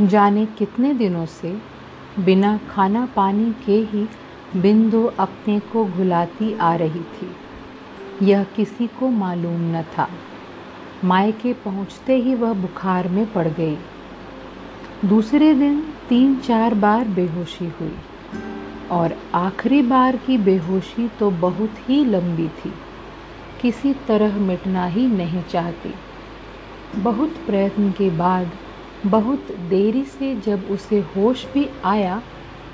जाने कितने दिनों से बिना खाना पानी के ही बिंदु अपने को घुलाती आ रही थी। यह किसी को मालूम न था। मायके पहुँचते ही वह बुखार में पड़ गई। दूसरे दिन तीन चार बार बेहोशी हुई और आखिरी बार की बेहोशी तो बहुत ही लंबी थी। किसी तरह मिटना ही नहीं चाहती। बहुत प्रयत्न के बाद बहुत देरी से जब उसे होश भी आया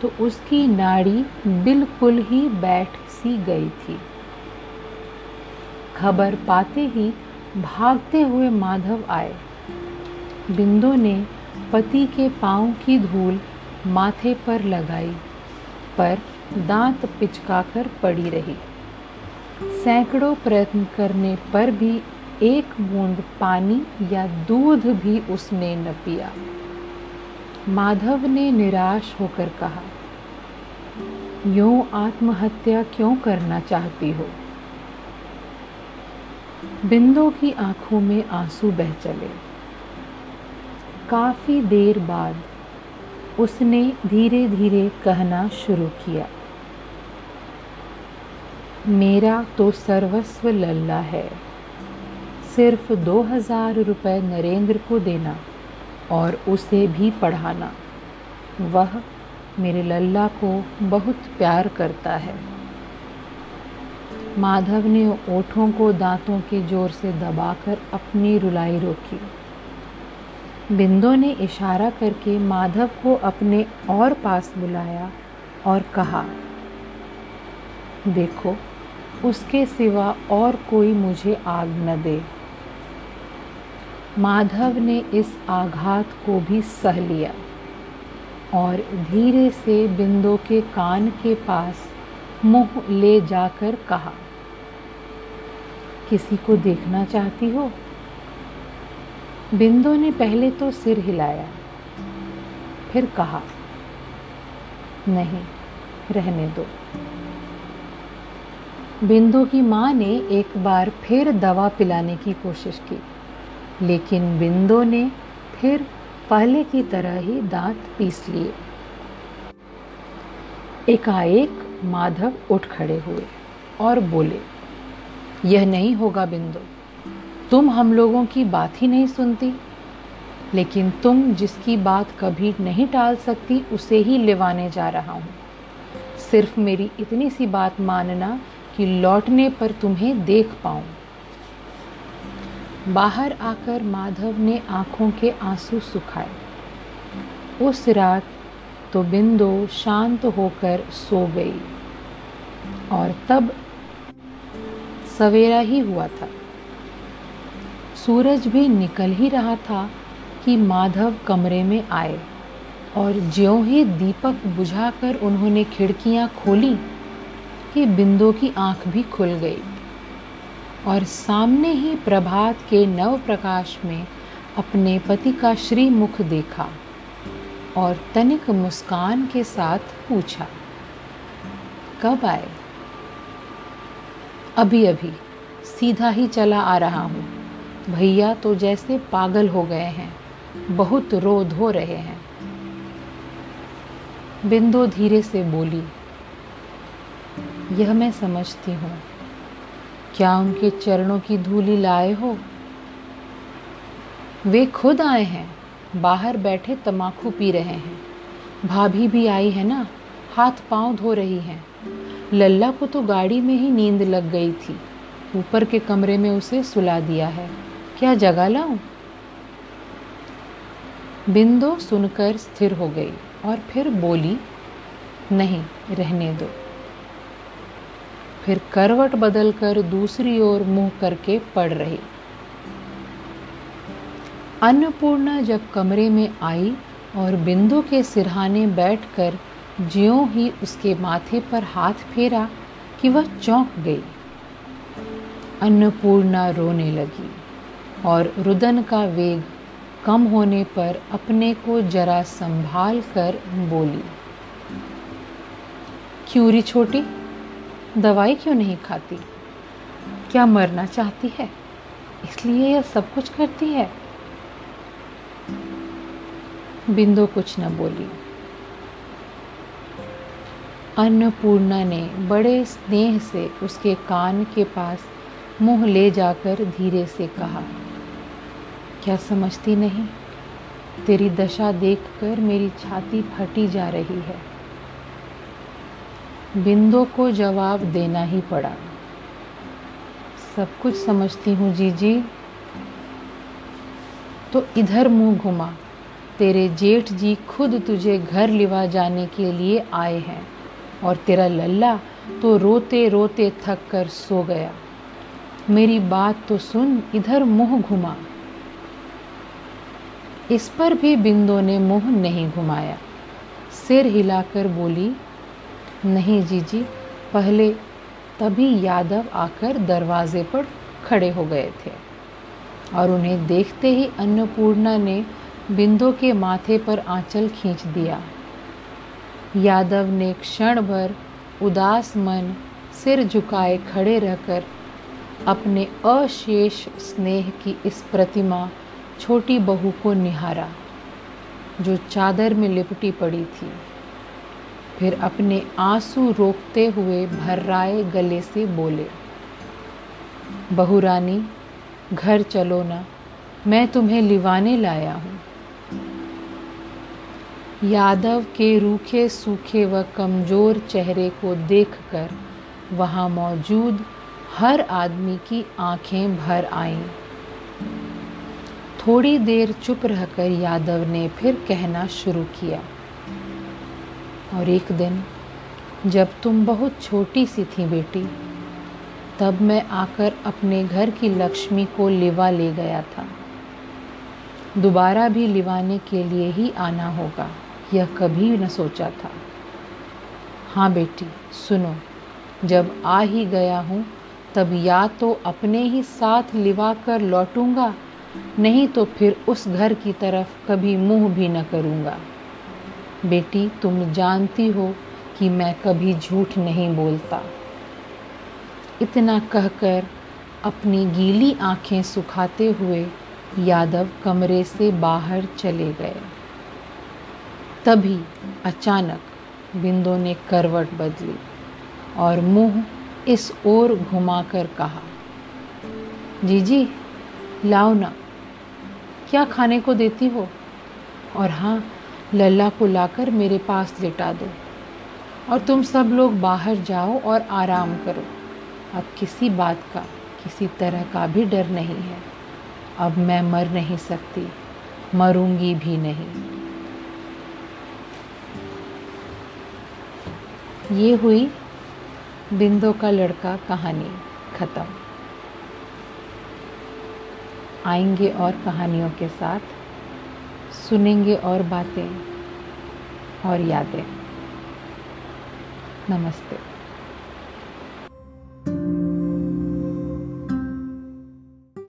तो उसकी नाड़ी बिल्कुल ही बैठ सी गई थी। खबर पाते ही भागते हुए माधव आए। बिंदु ने पति के पाँव की धूल माथे पर लगाई, पर दांत पिचकाकर पड़ी रही। सैकड़ों प्रयत्न करने पर भी एक बूंद पानी या दूध भी उसने न पिया। माधव ने निराश होकर कहा, यूँ आत्महत्या क्यों करना चाहती हो? बिंदु की आँखों में आँसू बह चले। काफ़ी देर बाद उसने धीरे धीरे कहना शुरू किया, मेरा तो सर्वस्व लल्ला है। सिर्फ़ दो हज़ार रुपये नरेंद्र को देना और उसे भी पढ़ाना। वह मेरे लल्ला को बहुत प्यार करता है। माधव ने ओठों को दांतों के ज़ोर से दबाकर अपनी रुलाई रोकी। बिंदु ने इशारा करके माधव को अपने और पास बुलाया और कहा, देखो, उसके सिवा और कोई मुझे आग न दे। माधव ने इस आघात को भी सह लिया और धीरे से बिंदु के कान के पास मुँह ले जाकर कहा, किसी को देखना चाहती हो? बिंदु ने पहले तो सिर हिलाया, फिर कहा, नहीं, रहने दो। बिंदु की माँ ने एक बार फिर दवा पिलाने की कोशिश की। लेकिन बिंदु ने फिर पहले की तरह ही दांत पीस लिए। एकाएक माधव उठ खड़े हुए और बोले, यह नहीं होगा बिंदु। तुम हम लोगों की बात ही नहीं सुनती। लेकिन तुम जिसकी बात कभी नहीं टाल सकती, उसे ही लेवाने जा रहा हूँ। सिर्फ़ मेरी इतनी सी बात मानना कि लौटने पर तुम्हें देख पाऊँ। बाहर आकर माधव ने आँखों के आँसू सुखाए। उस रात तो बिंदु शांत होकर सो गई और तब सवेरा ही हुआ था। सूरज भी निकल ही रहा था कि माधव कमरे में आए और ज्यों ही दीपक बुझाकर उन्होंने खिड़कियाँ खोली कि बिंदु की आँख भी खुल गई। और सामने ही प्रभात के नव प्रकाश में अपने पति का श्रीमुख देखा और तनिक मुस्कान के साथ पूछा, कब आए? अभी अभी सीधा ही चला आ रहा हूँ। भैया तो जैसे पागल हो गए हैं, बहुत रो धो रहे हैं। बिंदु धीरे से बोली, यह मैं समझती हूँ। क्या उनके चरणों की धूली लाए हो? वे खुद आए हैं, बाहर बैठे तमाकू पी रहे हैं। भाभी भी आई है ना, हाथ पाँव धो रही हैं। लल्ला को तो गाड़ी में ही नींद लग गई थी, ऊपर के कमरे में उसे सुला दिया है। क्या जगा लाऊं? बिंदु सुनकर स्थिर हो गई और फिर बोली, नहीं, रहने दो। फिर करवट बदलकर दूसरी ओर मुँह करके पड़ रही। अन्नपूर्णा जब कमरे में आई और बिंदु के सिरहाने बैठकर ज्यों ही उसके माथे पर हाथ फेरा कि वह चौंक गई। अन्नपूर्णा रोने लगी और रुदन का वेग कम होने पर अपने को जरा संभाल कर बोली क्यूरी छोटी? दवाई क्यों नहीं खाती? क्या मरना चाहती है? इसलिए यह सब कुछ करती है। बिंदु कुछ न बोली। अन्नपूर्णा ने बड़े स्नेह से उसके कान के पास मुँह ले जाकर धीरे से कहा, क्या समझती नहीं? तेरी दशा देखकर मेरी छाती फटी जा रही है। बिंदु को जवाब देना ही पड़ा। सब कुछ समझती हूँ, जीजी। तो इधर मुँह घुमा। तेरे जेठ जी खुद तुझे घर लिवा जाने के लिए आए हैं और तेरा लल्ला तो रोते रोते थक कर सो गया। मेरी बात तो सुन, इधर मुँह घुमा। इस पर भी बिंदु ने मुँह नहीं घुमाया। सिर हिलाकर बोली नहीं, जीजी। पहले तभी यादव आकर दरवाजे पर खड़े हो गए थे और उन्हें देखते ही अन्नपूर्णा ने बिंदु के माथे पर आंचल खींच दिया। यादव ने क्षण भर उदास मन सिर झुकाए खड़े रहकर अपने अशेष स्नेह की इस प्रतिमा छोटी बहू को निहारा, जो चादर में लिपटी पड़ी थी। फिर अपने आँसू रोकते हुए भर्राए गले से बोले बहू रानी घर चलो ना, मैं तुम्हें लिवाने लाया हूँ। यादव के रूखे सूखे व कमज़ोर चेहरे को देखकर वहाँ मौजूद हर आदमी की आँखें भर आईं। थोड़ी देर चुप रहकर यादव ने फिर कहना शुरू किया और एक दिन, जब तुम बहुत छोटी सी थी बेटी, तब मैं आकर अपने घर की लक्ष्मी को लिवा ले गया था। दोबारा भी लिवाने के लिए ही आना होगा, यह कभी न सोचा था। हाँ बेटी, सुनो, जब आ ही गया हूँ, तब या तो अपने ही साथ लिवा कर लौटूँगा, नहीं तो फिर उस घर की तरफ़ कभी मुँह भी न करूँगा। बेटी, तुम जानती हो कि मैं कभी झूठ नहीं बोलता। इतना कहकर अपनी गीली आँखें सुखाते हुए यादव कमरे से बाहर चले गए। तभी अचानक बिंदु ने करवट बदली और मुँह इस ओर घुमाकर कहा, जीजी, लाओ ना। क्या खाने को देती हो? और हाँ लल्ला को लाकर मेरे पास लिटा दो। और तुम सब लोग बाहर जाओ और आराम करो। अब किसी बात का, किसी तरह का भी डर नहीं है। अब मैं मर नहीं सकती, मरूँगी भी नहीं। ये हुई बिंदु का लड़का कहानी ख़त्म। आएँगे और कहानियों के साथ। सुनेंगे और बातें और यादें। नमस्ते।